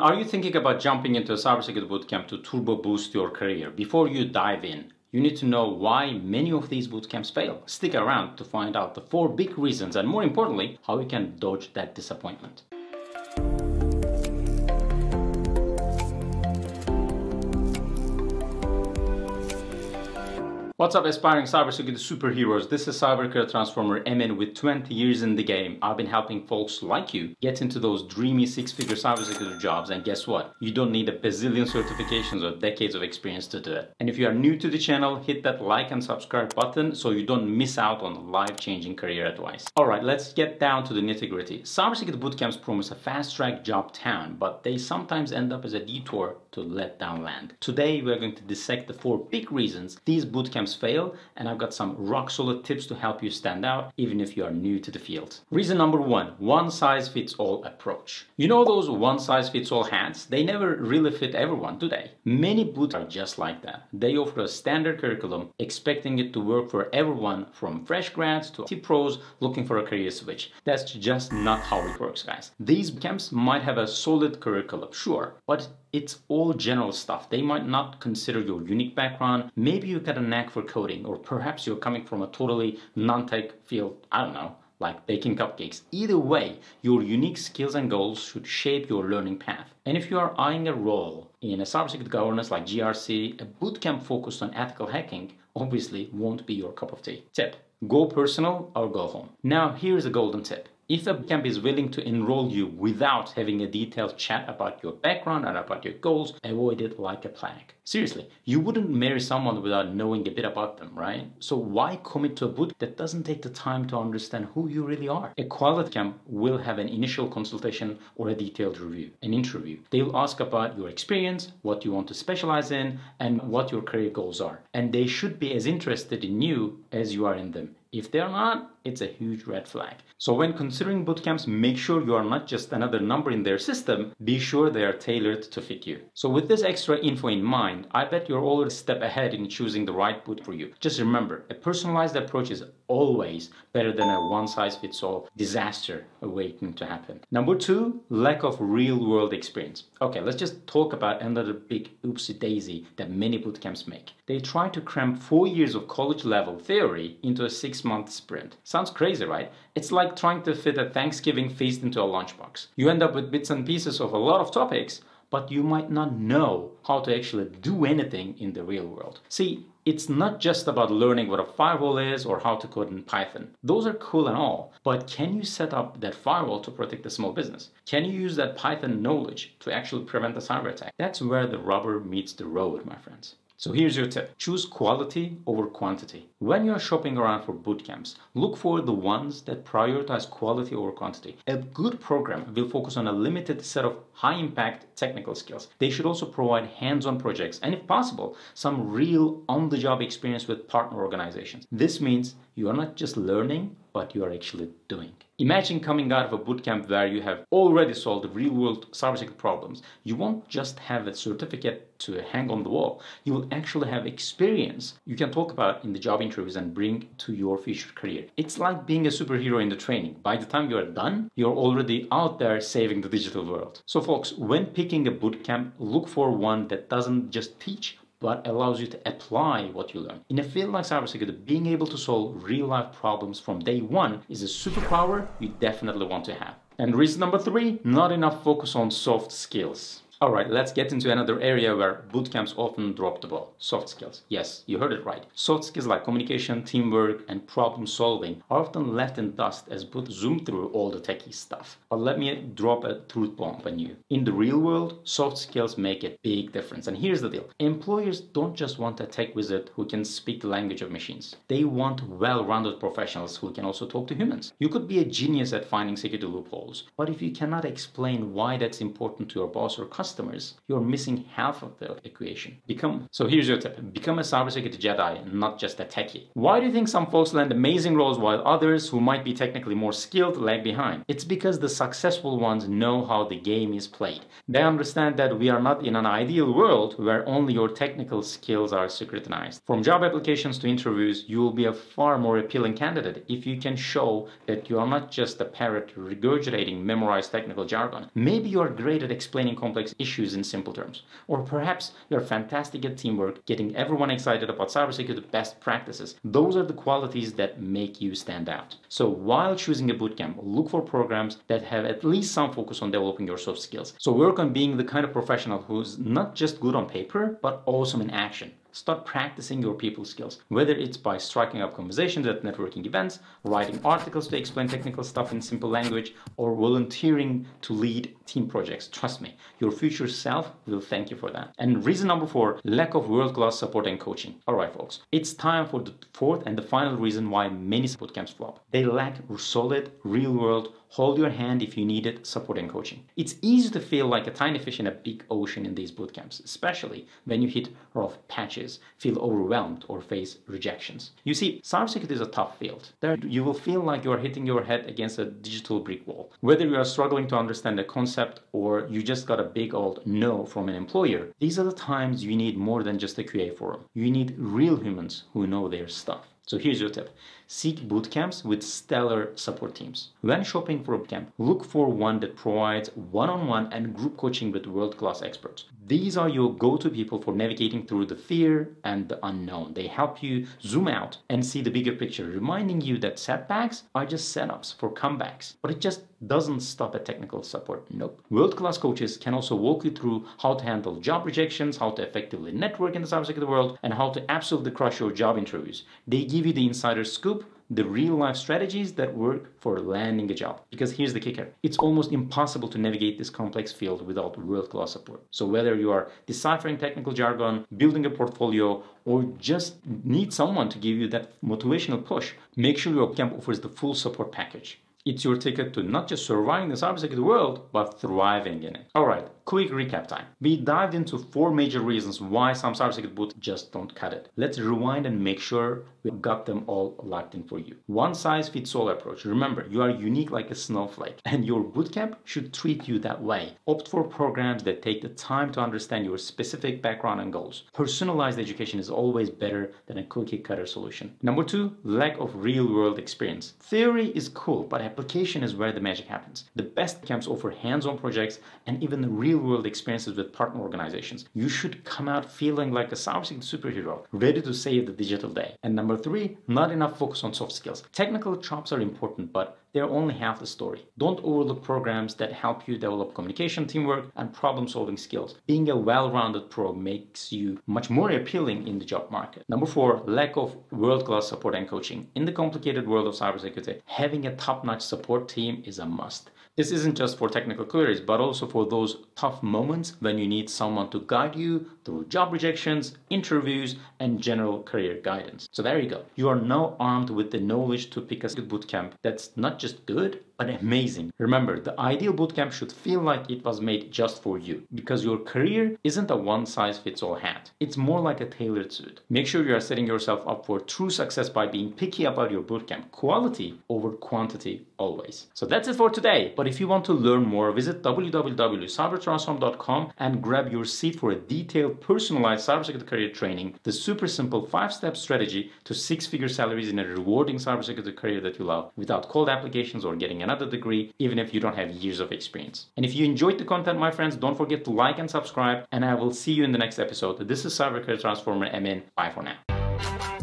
Are you thinking about jumping into a cybersecurity bootcamp to turbo boost your career? Before you dive in, you need to know why many of these bootcamps fail. Stick around to find out the four big reasons and more importantly, how you can dodge that disappointment. What's up, aspiring cybersecurity superheroes? This is Cybercareer Transformer Emin with 20 years in the game. I've been helping folks like you get into those dreamy six-figure cybersecurity jobs, and guess what? You don't need a bazillion certifications or decades of experience to do it. And if you are new to the channel, hit that like and subscribe button so you don't miss out on life-changing career advice. All right, let's get down to the nitty-gritty. Cybersecurity bootcamps promise a fast-track job town, but they sometimes end up as a detour to let down land. Today, we're going to dissect the four big reasons these bootcamps fail, and I've got some rock solid tips to help you stand out, even if you are new to the field. Reason number one one size fits all approach. You know those one size fits all hats? They never really fit everyone, do they? Many boots are just like that. They offer a standard curriculum, expecting it to work for everyone from fresh grads to IT pros looking for a career switch. That's just not how it works, guys. These camps might have a solid curriculum, sure, but it's all general stuff. They might not consider your unique background. Maybe you got a knack for coding, or perhaps you're coming from a totally non-tech field. I don't know like baking cupcakes. Either way, your unique skills and goals should shape your learning path. And if you are eyeing a role in a cybersecurity governance like GRC, a bootcamp focused on ethical hacking obviously won't be your cup of tea. Tip, go personal or go home. Now here's a golden tip. If a camp is willing to enroll you without having a detailed chat about your background and about your goals, avoid it like a plague. Seriously, you wouldn't marry someone without knowing a bit about them, right? So why commit to a boot that doesn't take the time to understand who you really are? A quality camp will have an initial consultation or a detailed review, an interview. They will ask about your experience, what you want to specialize in, and what your career goals are. And they should be as interested in you as you are in them. If they're not, it's a huge red flag. So when considering bootcamps, make sure you are not just another number in their system, be sure they are tailored to fit you. So with this extra info in mind, I bet you're already a step ahead in choosing the right boot for you. Just remember, a personalized approach is always better than a one-size-fits-all disaster waiting to happen. Number two, lack of real-world experience. Okay, let's just talk about another big oopsie daisy that many bootcamps make. They try to cram four years of college level theory into a six month sprint. Sounds crazy, right? It's like trying to fit a Thanksgiving feast into a lunchbox. You end up with bits and pieces of a lot of topics, but you might not know how to actually do anything in the real world. See, it's not just about learning what a firewall is or how to code in Python. Those are cool and all, but can you set up that firewall to protect a small business? Can you use that Python knowledge to actually prevent a cyber attack? That's where the rubber meets the road, my friends. So here's your tip. Choose quality over quantity. When you're shopping around for bootcamps, look for the ones that prioritize quality over quantity. A good program will focus on a limited set of high impact technical skills. They should also provide hands on projects and, if possible, some real on the job experience with partner organizations. This means you are not just learning, but you are actually doing. Imagine coming out of a bootcamp where you have already solved real world cybersecurity problems. You won't just have a certificate to hang on the wall. You will actually have experience you can talk about in the job interviews and bring to your future career. It's like being a superhero in the training. By the time you are done, you're already out there saving the digital world. So folks, when picking a bootcamp, look for one that doesn't just teach but allows you to apply what you learn. In a field like cybersecurity, being able to solve real life problems from day one is a superpower you definitely want to have. And reason number three, not enough focus on soft skills. All right, let's get into another area where bootcamps often drop the ball. Soft skills. Yes, you heard it right. Soft skills like communication, teamwork, and problem solving are often left in dust as boot zoom through all the techie stuff. But let me drop a truth bomb on you. In the real world, soft skills make a big difference. And here's the deal. Employers don't just want a tech wizard who can speak the language of machines. They want well-rounded professionals who can also talk to humans. You could be a genius at finding security loopholes, but if you cannot explain why that's important to your boss or customer, customers, you're missing half of the equation. Become so here's your tip. Become a cybersecurity Jedi, not just a techie. Why do you think some folks land amazing roles while others who might be technically more skilled lag behind? It's because the successful ones know how the game is played. They understand that we are not in an ideal world where only your technical skills are scrutinized. From job applications to interviews, you will be a far more appealing candidate if you can show that you are not just a parrot regurgitating memorized technical jargon. Maybe you are great at explaining complex issues in simple terms. Or perhaps you're fantastic at teamwork, getting everyone excited about cybersecurity best practices. Those are the qualities that make you stand out. So while choosing a bootcamp, look for programs that have at least some focus on developing your soft skills. So work on being the kind of professional who's not just good on paper, but awesome in action. Start practicing your people skills, whether it's by striking up conversations at networking events, writing articles to explain technical stuff in simple language, or volunteering to lead team projects. Trust me, your future self will thank you for that. And reason number four lack of world class support and coaching. All right, folks, it's time for the fourth and the final reason why many bootcamps flop. They lack solid, real world, hold your hand if you need it support and coaching. It's easy to feel like a tiny fish in a big ocean in these bootcamps, especially when you hit rough patches, feel overwhelmed, or face rejections. You see, cybersecurity is a tough field. There you will feel like you are hitting your head against a digital brick wall. Whether you are struggling to understand a concept or you just got a big old no from an employer, these are the times you need more than just a QA forum. You need real humans who know their stuff. So here's your tip. Seek bootcamps with stellar support teams. When shopping for a bootcamp, look for one that provides one-on-one and group coaching with world-class experts. These are your go-to people for navigating through the fear and the unknown. They help you zoom out and see the bigger picture, reminding you that setbacks are just setups for comebacks. But it just doesn't stop at technical support. Nope. World-class coaches can also walk you through how to handle job rejections, how to effectively network in the cybersecurity world, and how to absolutely crush your job interviews. They give you the insider scoop the real life strategies that work for landing a job. Because here's the kicker it's almost impossible to navigate this complex field without world class support. So, whether you are deciphering technical jargon, building a portfolio, or just need someone to give you that motivational push, make sure your camp offers the full support package. It's your ticket to not just surviving the cybersecurity world, but thriving in it. Alright, quick recap time. We dived into four major reasons why some cybersecurity boots just don't cut it. Let's rewind and make sure we got them all locked in for you. One size fits all approach. Remember, you are unique like a snowflake, and your bootcamp should treat you that way. Opt for programs that take the time to understand your specific background and goals. Personalized education is always better than a cookie cutter solution. Number two, lack of real world experience. Theory is cool, but application is where the magic happens. The best camps offer hands-on projects and even the real-world experiences with partner organizations. You should come out feeling like a cybersecurity superhero, ready to save the digital day. And number three, not enough focus on soft skills. Technical chops are important, but they're only half the story. Don't overlook programs that help you develop communication, teamwork, and problem solving skills. Being a well rounded pro makes you much more appealing in the job market. Number four, lack of world class support and coaching. In the complicated world of cybersecurity, having a top notch support team is a must. This isn't just for technical queries, but also for those tough moments when you need someone to guide you through job rejections, interviews, and general career guidance. So there you go. You are now armed with the knowledge to pick a bootcamp that's not just good, but amazing. Remember, the ideal bootcamp should feel like it was made just for you because your career isn't a one size fits all hat. It's more like a tailored suit. Make sure you are setting yourself up for true success by being picky about your bootcamp. Quality over quantity always. So that's it for today. But if you want to learn more, visit www.cybertransform.com and grab your seat for a detailed personalized cybersecurity career training, the super simple five-step strategy to six-figure salaries in a rewarding cybersecurity career that you love without cold applications or getting another degree, even if you don't have years of experience. And if you enjoyed the content, my friends, don't forget to like and subscribe, and I will see you in the next episode. This is Cyber Career Transformer Emin. Bye for now.